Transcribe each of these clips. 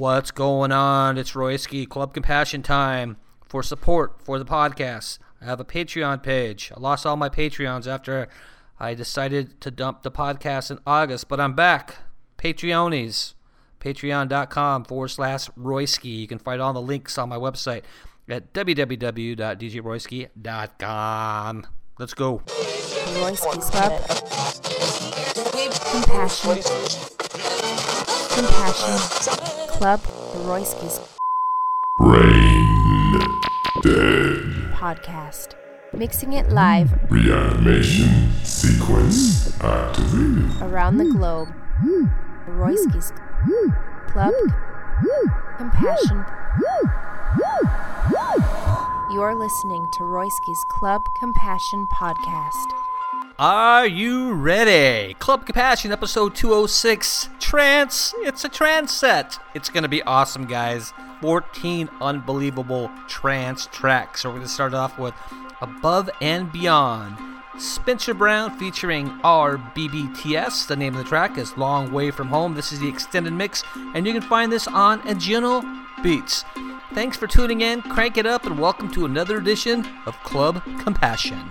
What's going on? It's Royski, Club Compassion time for support for the podcast. I have a Patreon page. I lost all my Patreons after I decided to dump the podcast in August, but I'm back. Patreonies. Patreon.com forward slash Royski. You can find all the links on my website at www.djroyski.com. Let's go. Royski's Club. Compassion. Compassion. Club Royski's Brain dead. podcast. Mixing it live Reanimation sequence activated. around the globe. Royski's Club Compassion. You're listening to Royski's Club Compassion podcast. Are you ready? Club Compassion episode 206 Trance. It's a trance set. It's going to be awesome, guys. 14 unbelievable trance tracks. So we're going to start off with Above and Beyond. Spencer Brown featuring RBBTS. The name of the track is Long Way From Home. This is the extended mix, and you can find this on Ageno Beats. Thanks for tuning in. Crank it up, and welcome to another edition of Club Compassion.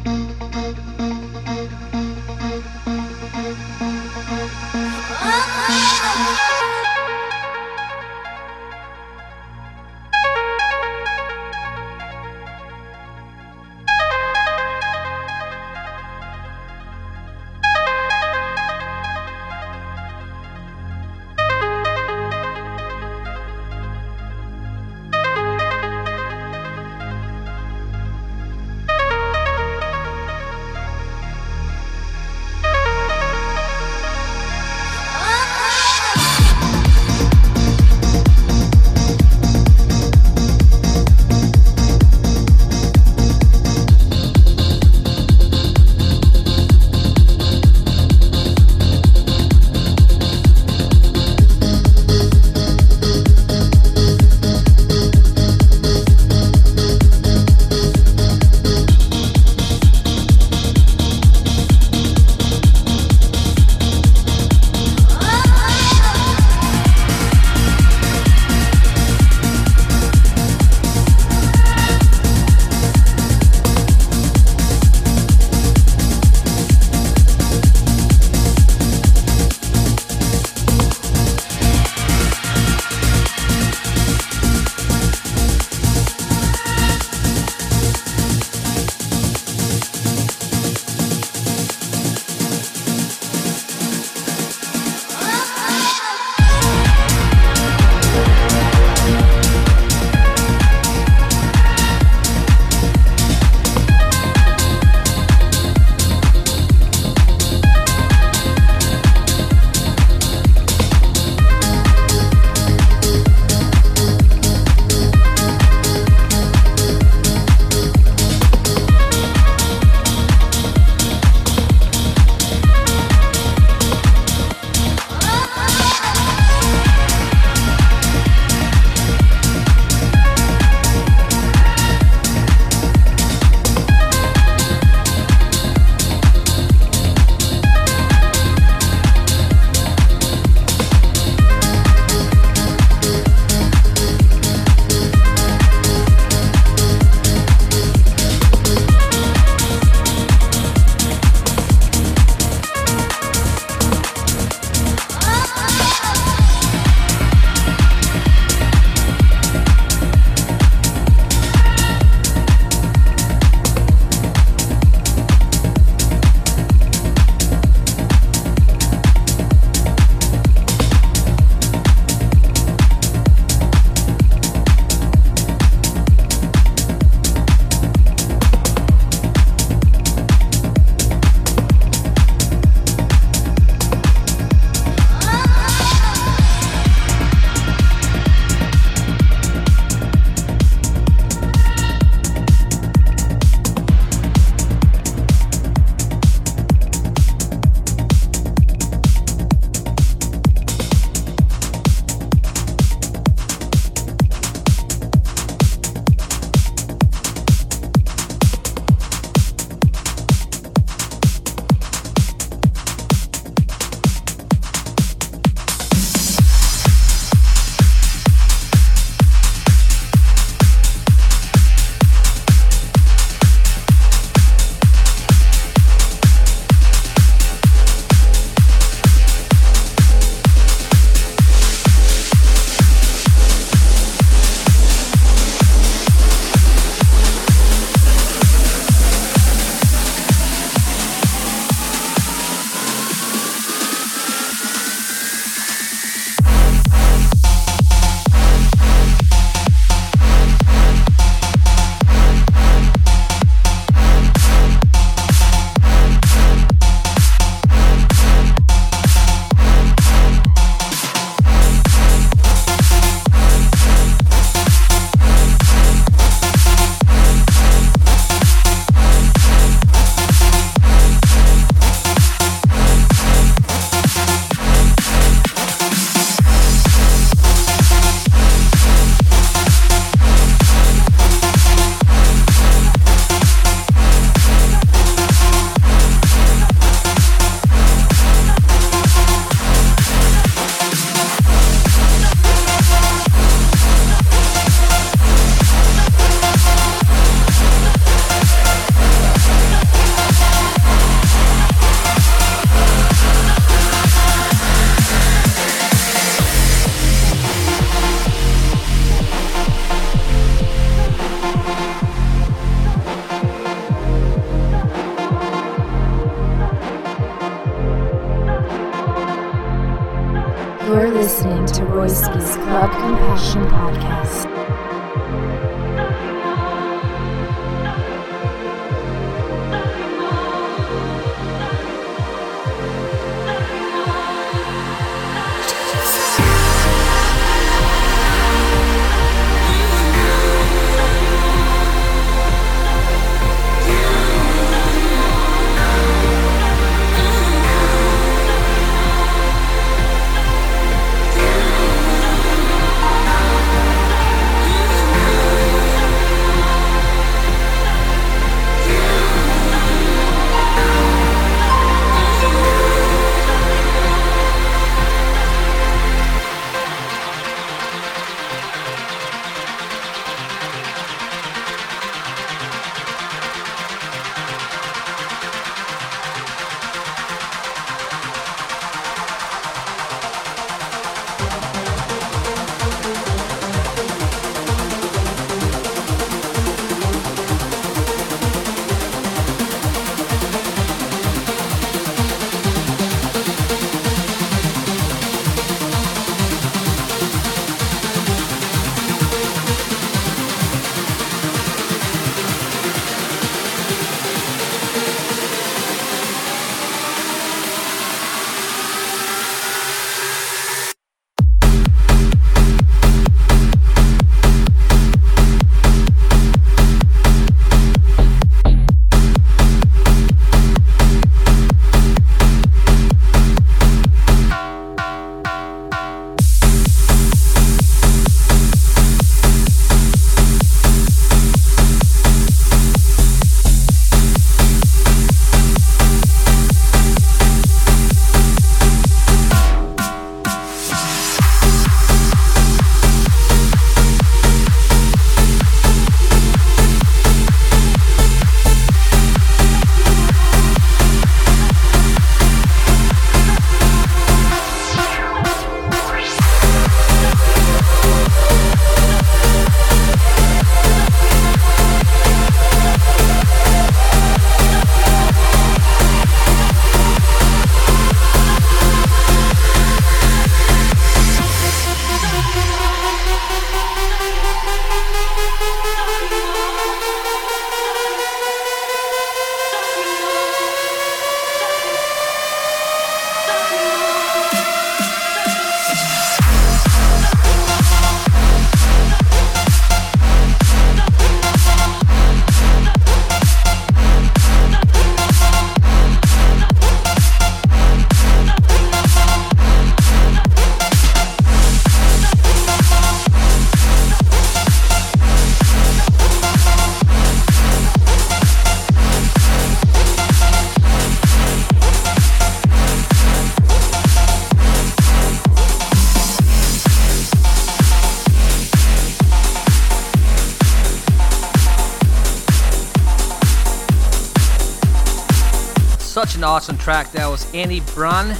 an awesome track. That was Ane Brun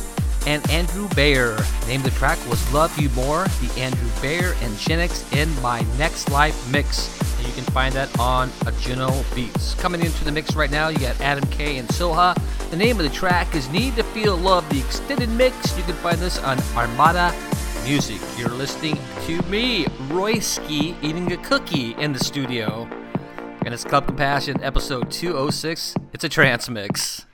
and Andrew Bayer. Name the track was Love You More, the Andrew Bayer and Genix in my Next Life mix. And you can find that on a Juno Beats. Coming into the mix right now, you got Adam K and Soha. The name of the track is Need to Feel Love, the extended mix. You can find this on Armada Music. You're listening to me, Royski, eating a cookie in the studio. And it's Club Compassion, episode 206. It's a trance mix.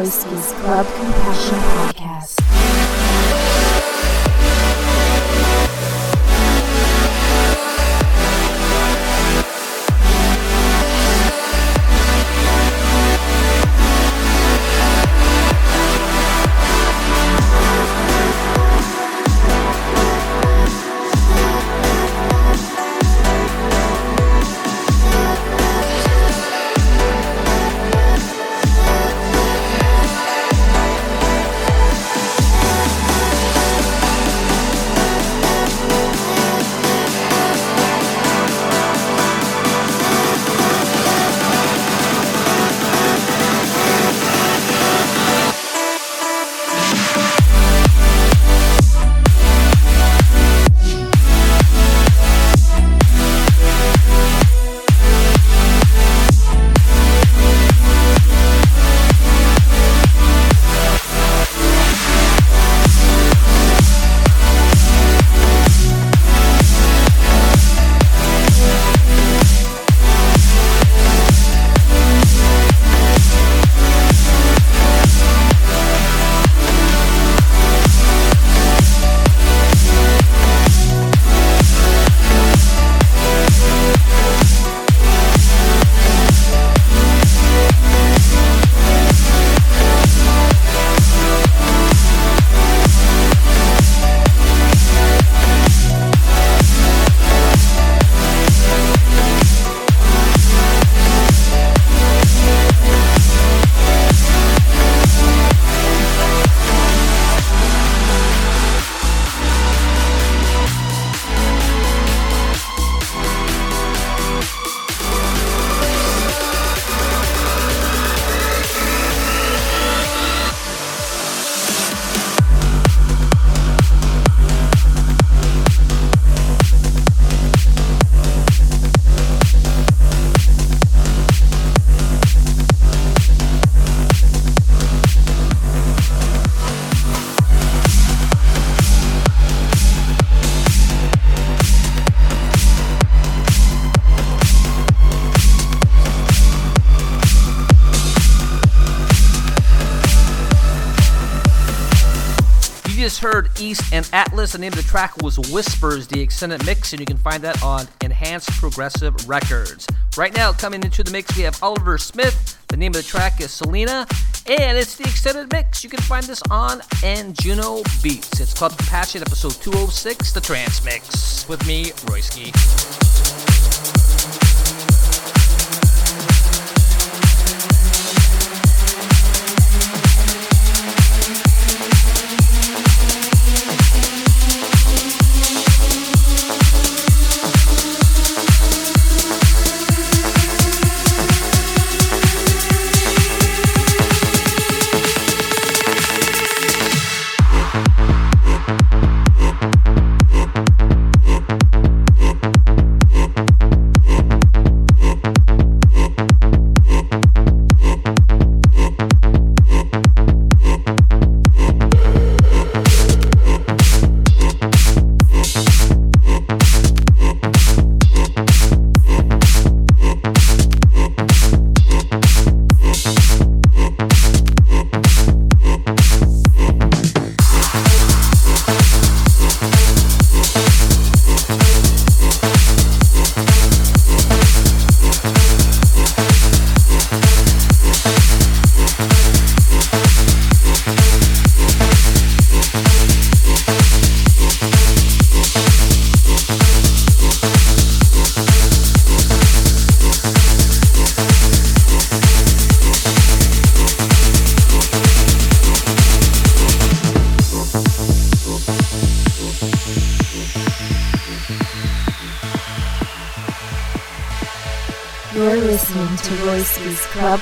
Royski's Club and Atlas. The name of the track was Whispers, the extended mix, and you can find that on Enhanced Progressive Records. Right now, coming into the mix, we have Oliver Smith. The name of the track is Selena, and it's the extended mix. You can find this on Anjuno Beats. It's Club Compassion, episode 206, the Trance Mix. With me, Royski. Club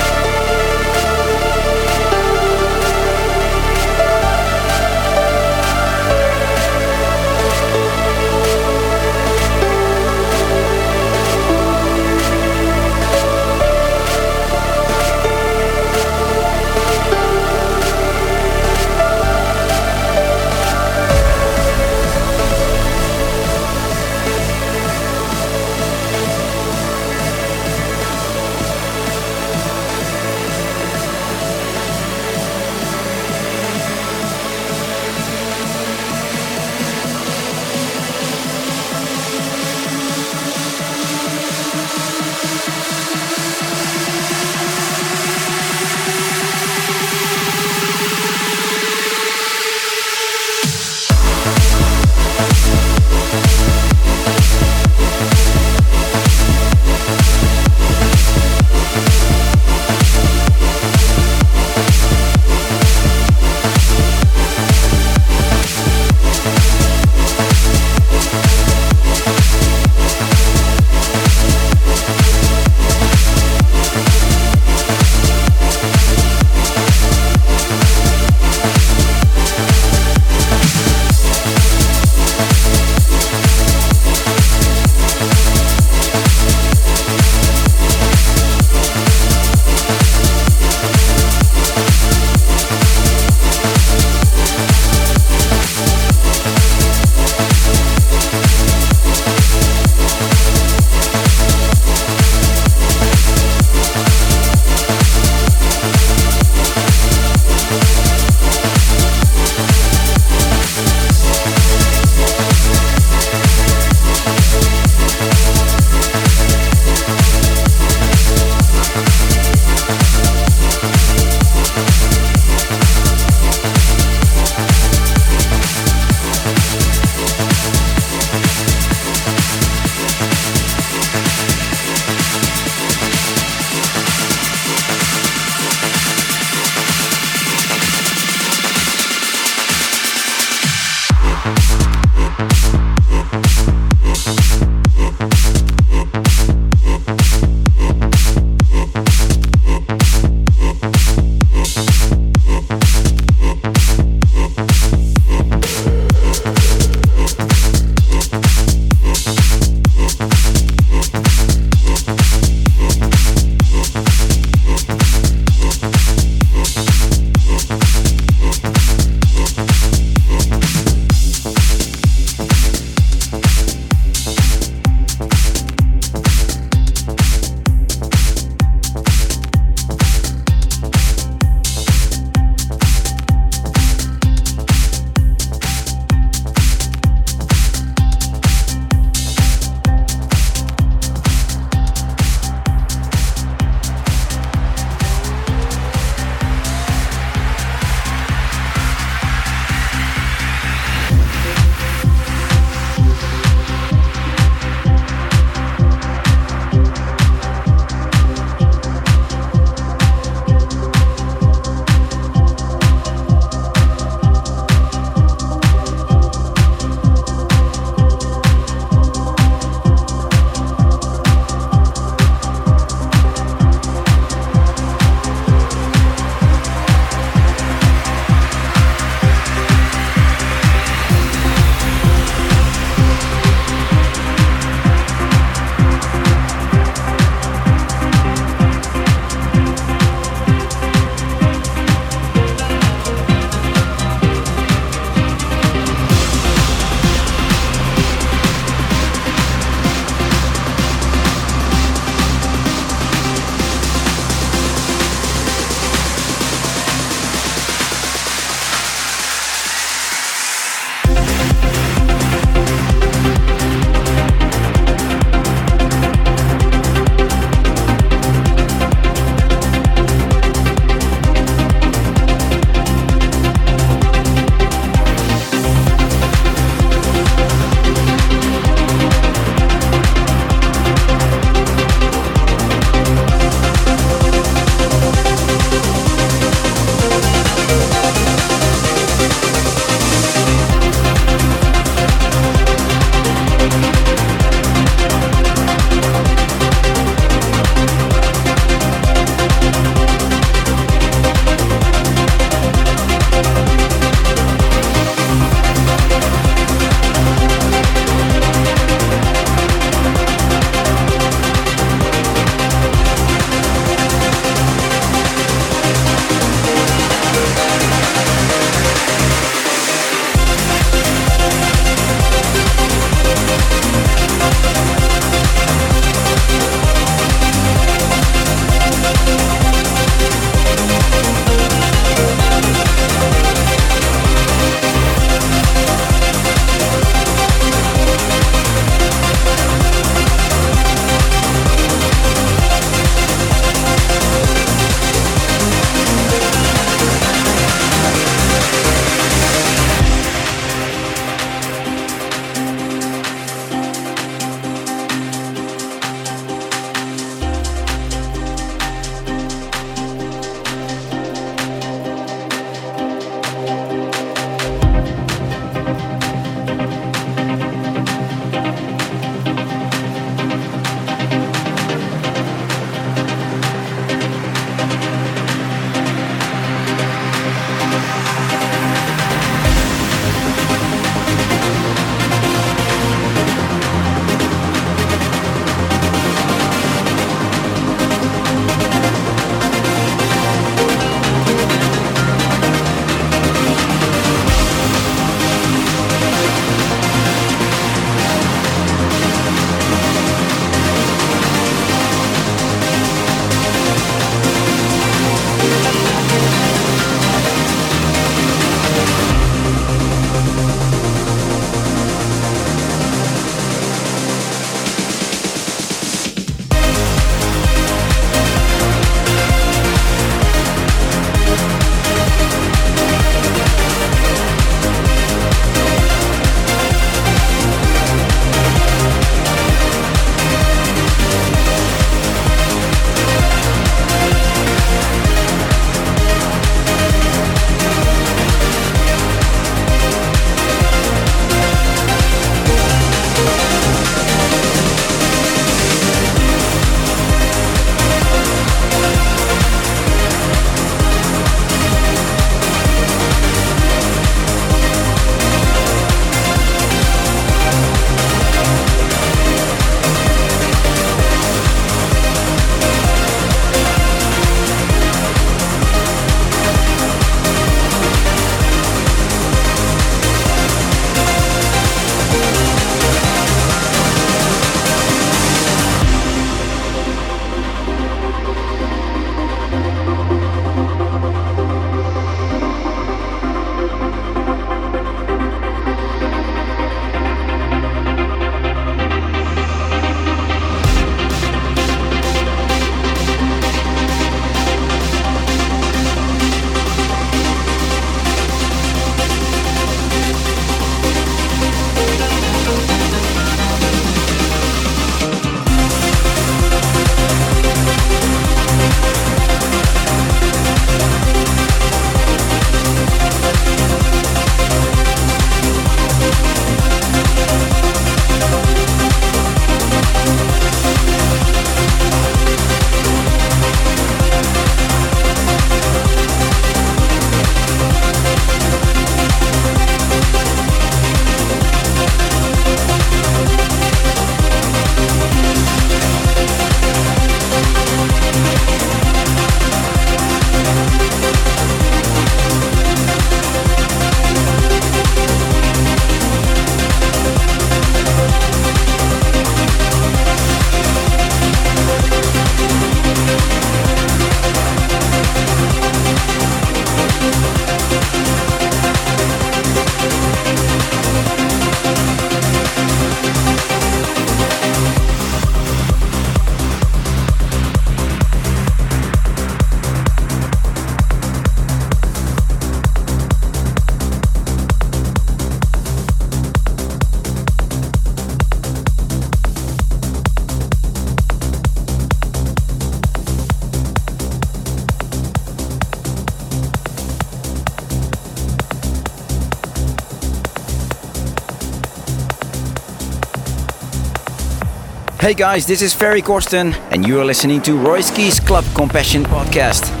Hey guys, this is Ferry Corsten, and you are listening to Royski's Club Compassion Podcast.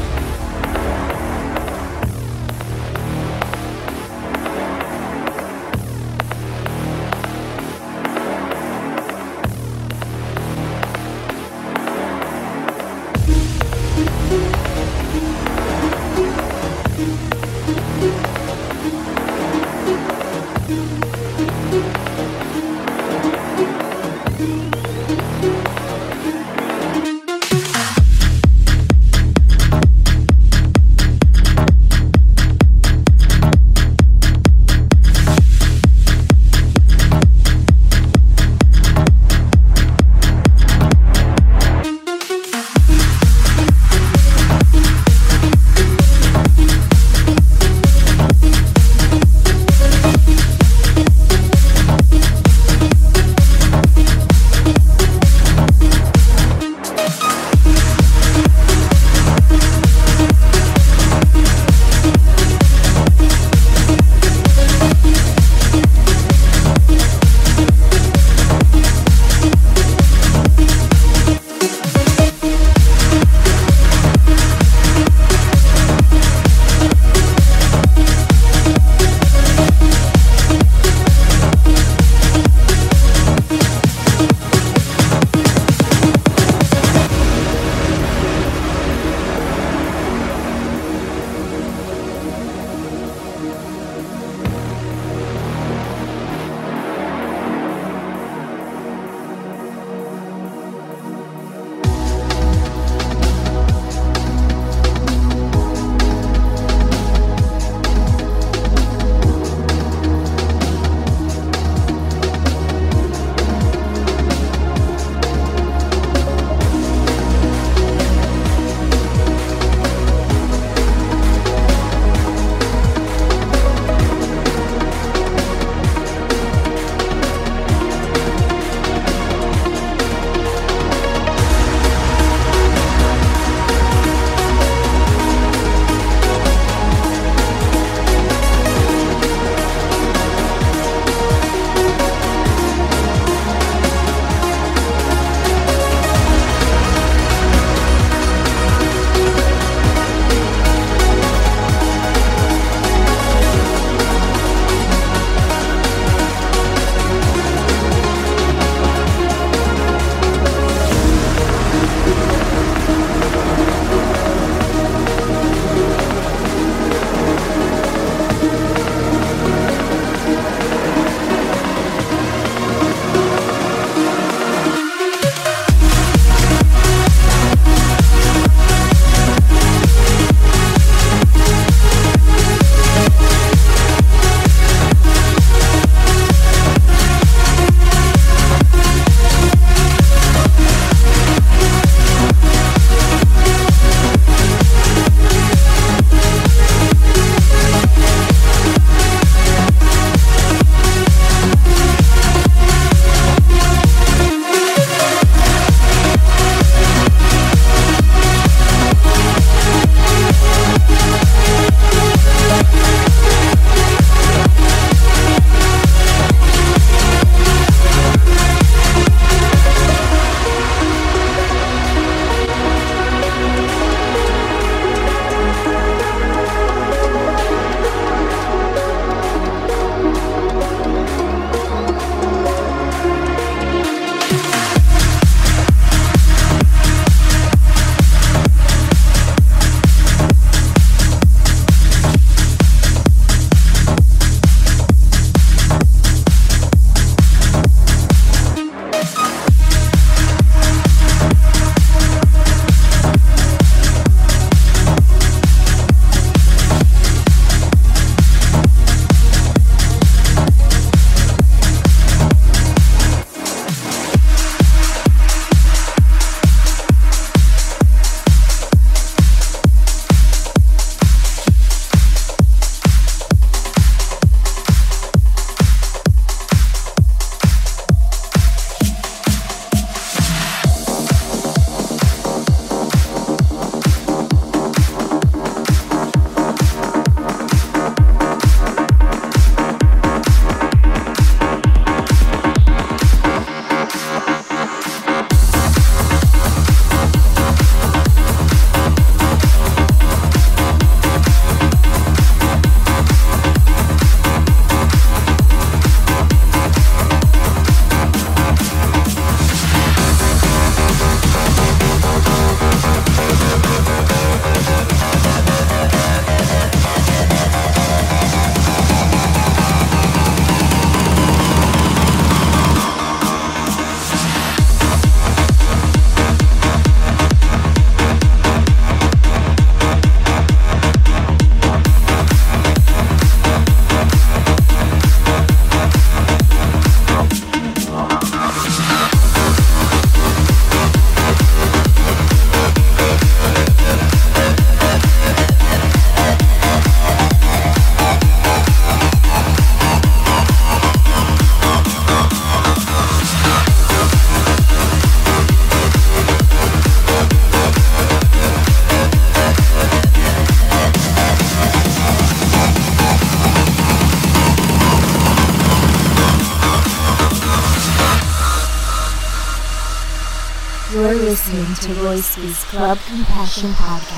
Royski's Club Compassion Podcast.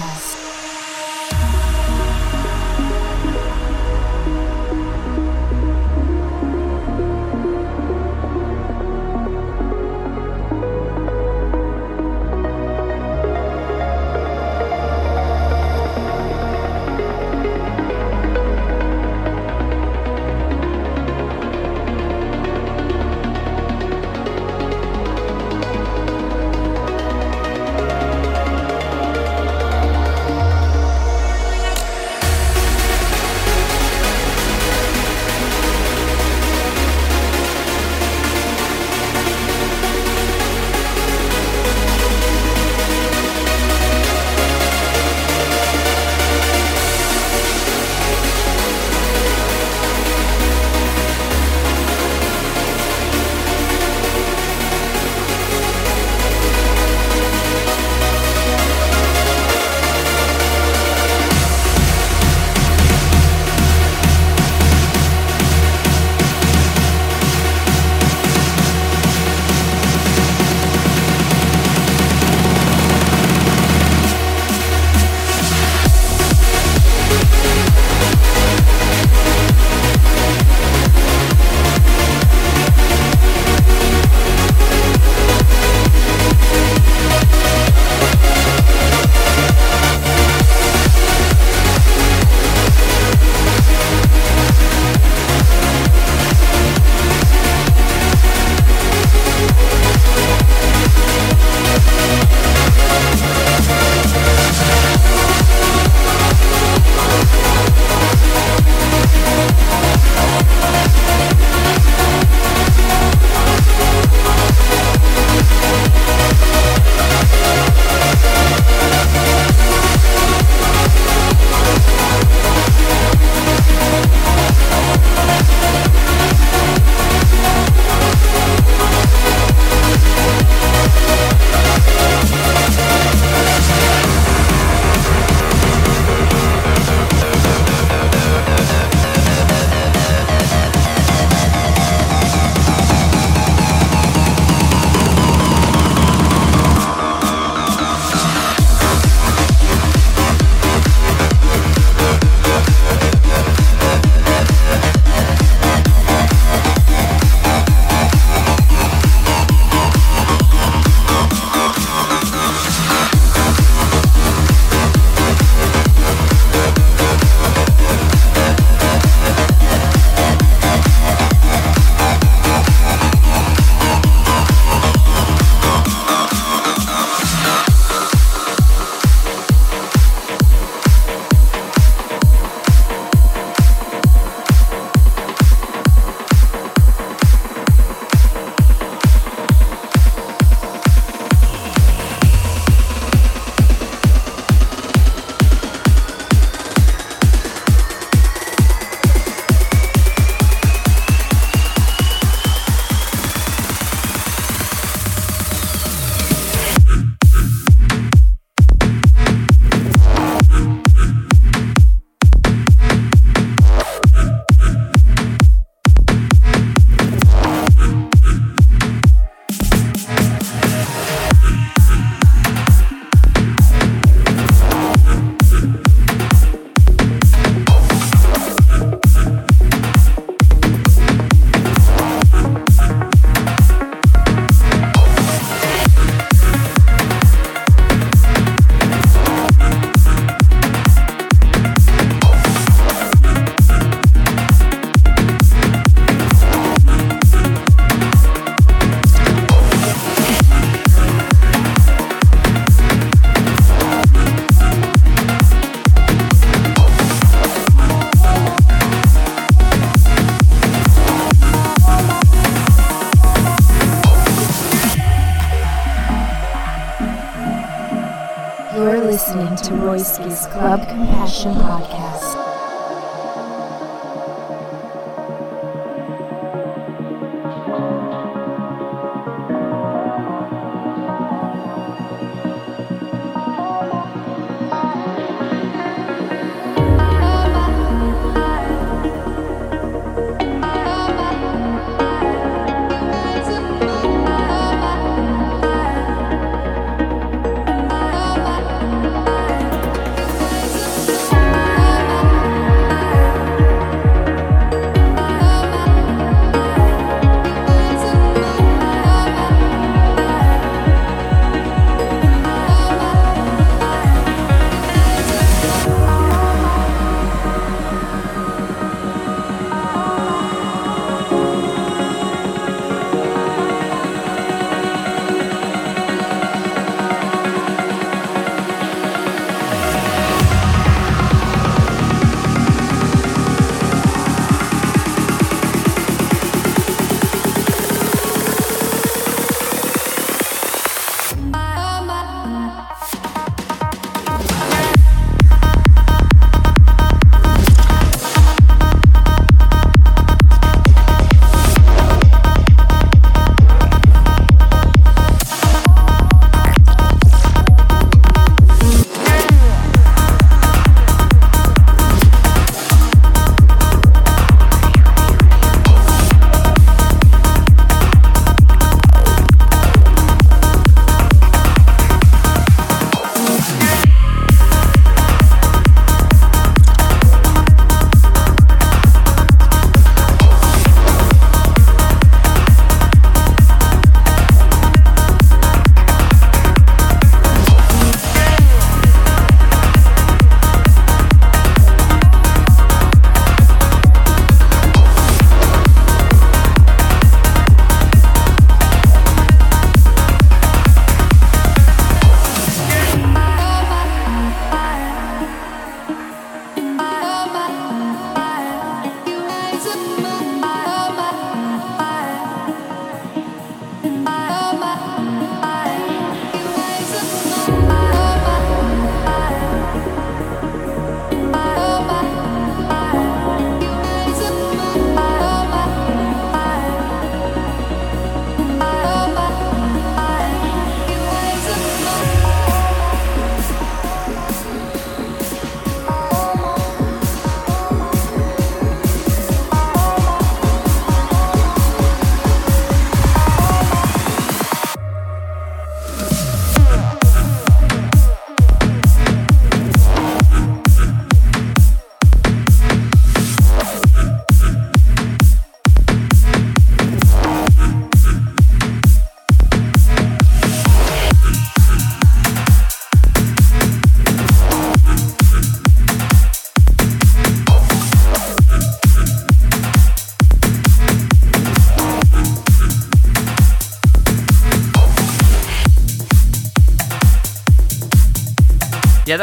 Compassion Podcast.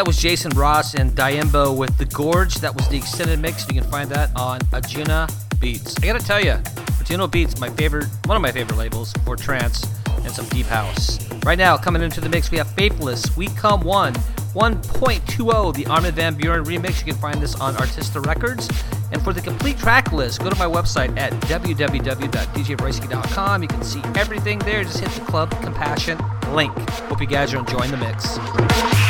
That was Jason Ross and Diembo with The Gorge. That was the extended mix. You can find that on Ajuna Beats. I gotta tell you, Anjunabeats, my favorite, one of my favorite labels for trance and some deep house. Right now, coming into the mix, we have Faithless, We Come One, 1.20, the Armin van Buuren remix. You can find this on Artista Records. And for the complete track list, go to my website at www.djroyski.com. You can see everything there. Just hit the Club Compassion link. Hope you guys are enjoying the mix.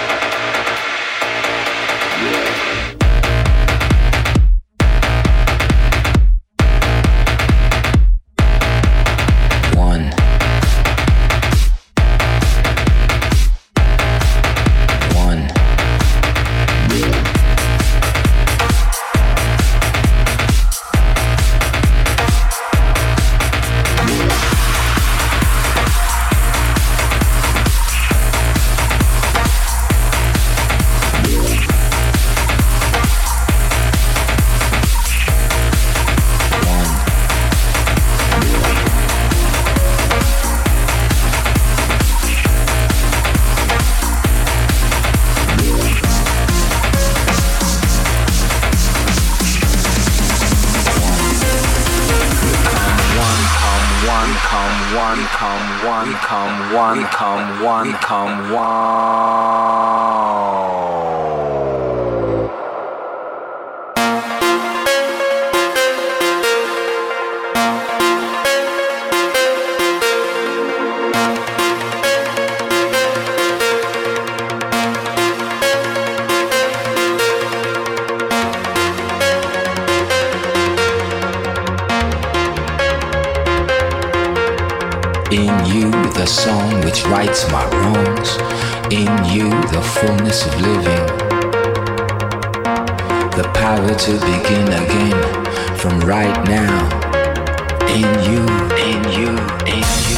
One, come one. Which rights my wrongs. In you, the fullness of living. The power to begin again from right now. In you, in you, in you.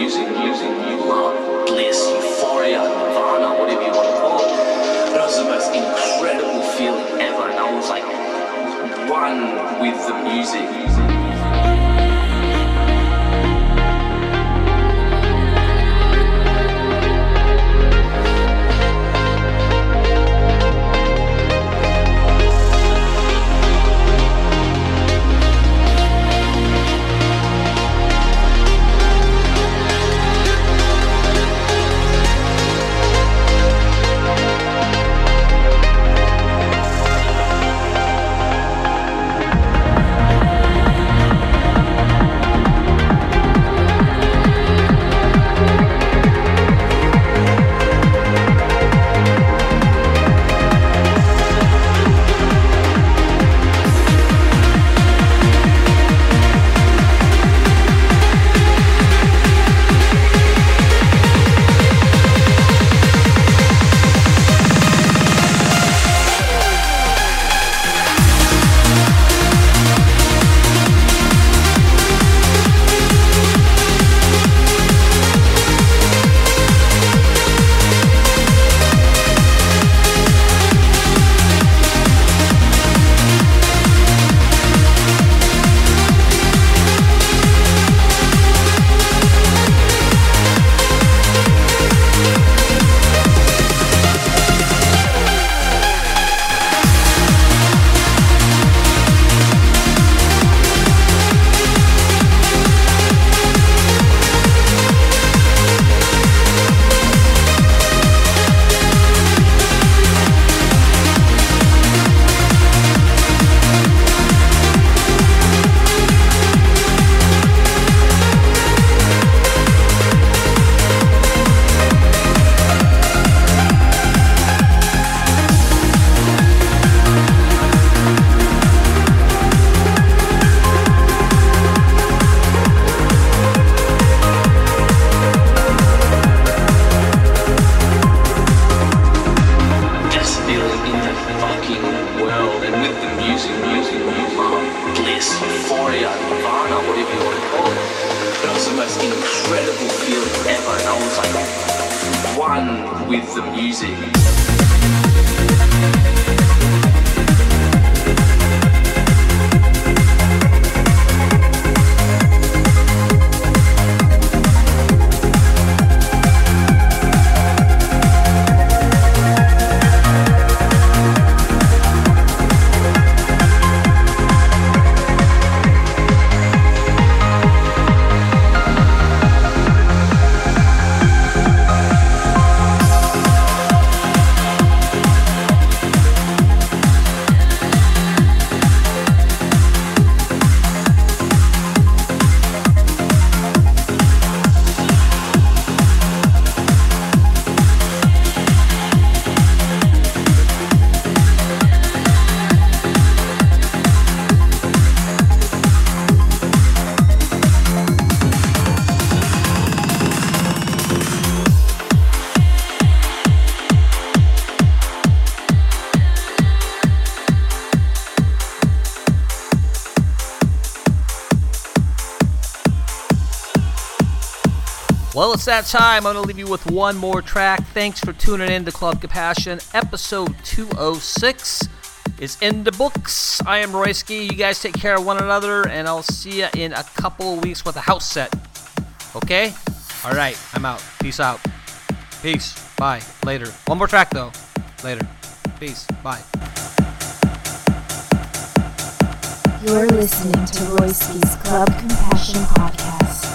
Music, music, love, bliss, euphoria, nirvana, whatever you want to call it. That was the most incredible feeling ever, and I was like one with the music. You want to call it. That was the most incredible feeling ever, and I was like one with the music. Well, it's that time. I'm going to leave you with one more track. Thanks for tuning in to Club Compassion. Episode 206 is in the books. I am Royski. You guys take care of one another, and I'll see you in a couple of weeks with a house set. Okay? All right, I'm out. Peace out. Peace. Bye. Later. One more track, though. Later. Peace. Bye. You're listening to Royski's Club Compassion Podcast.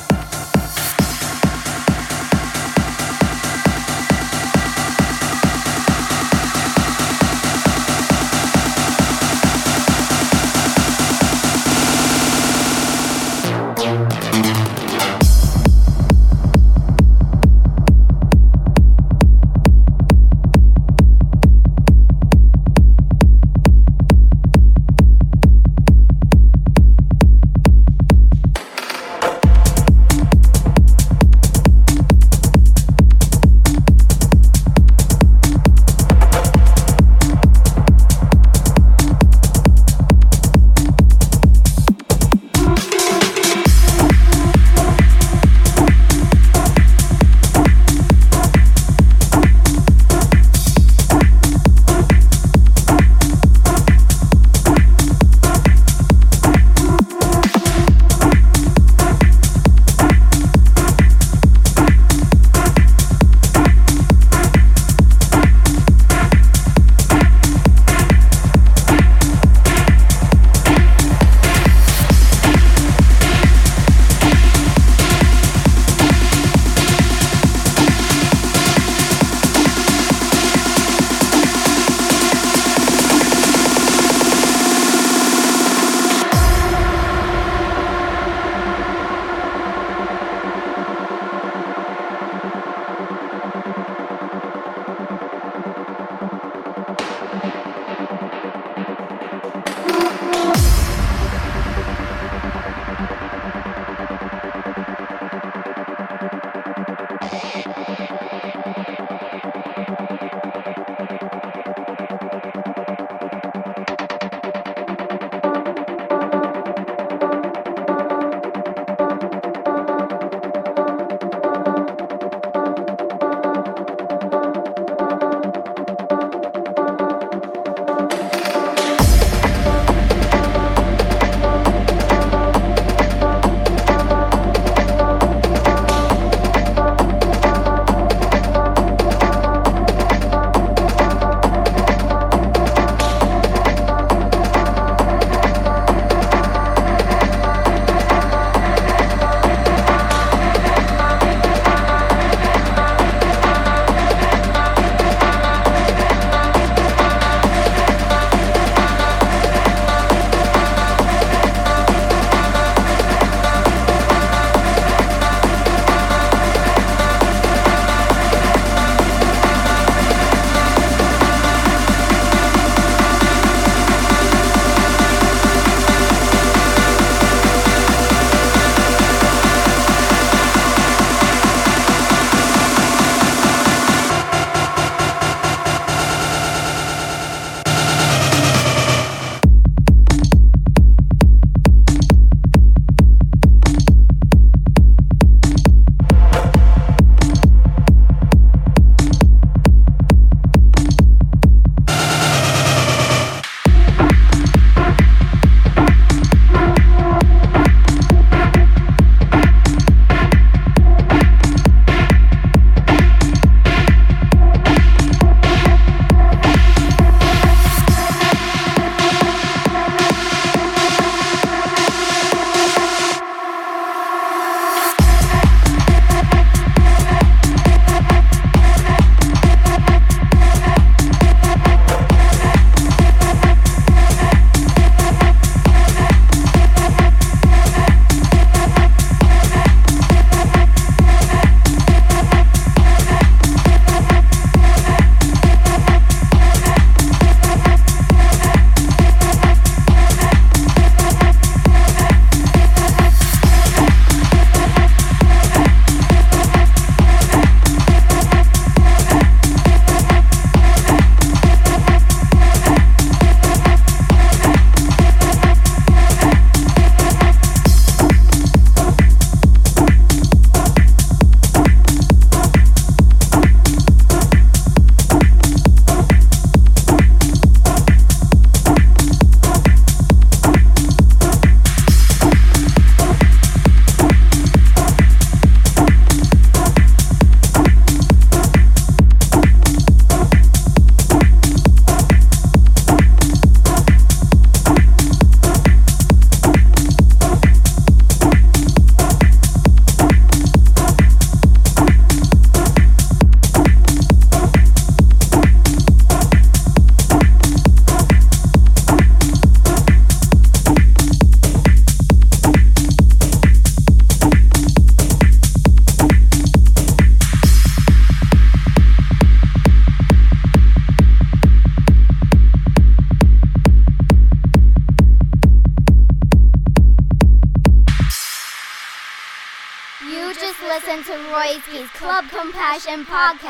Podcast.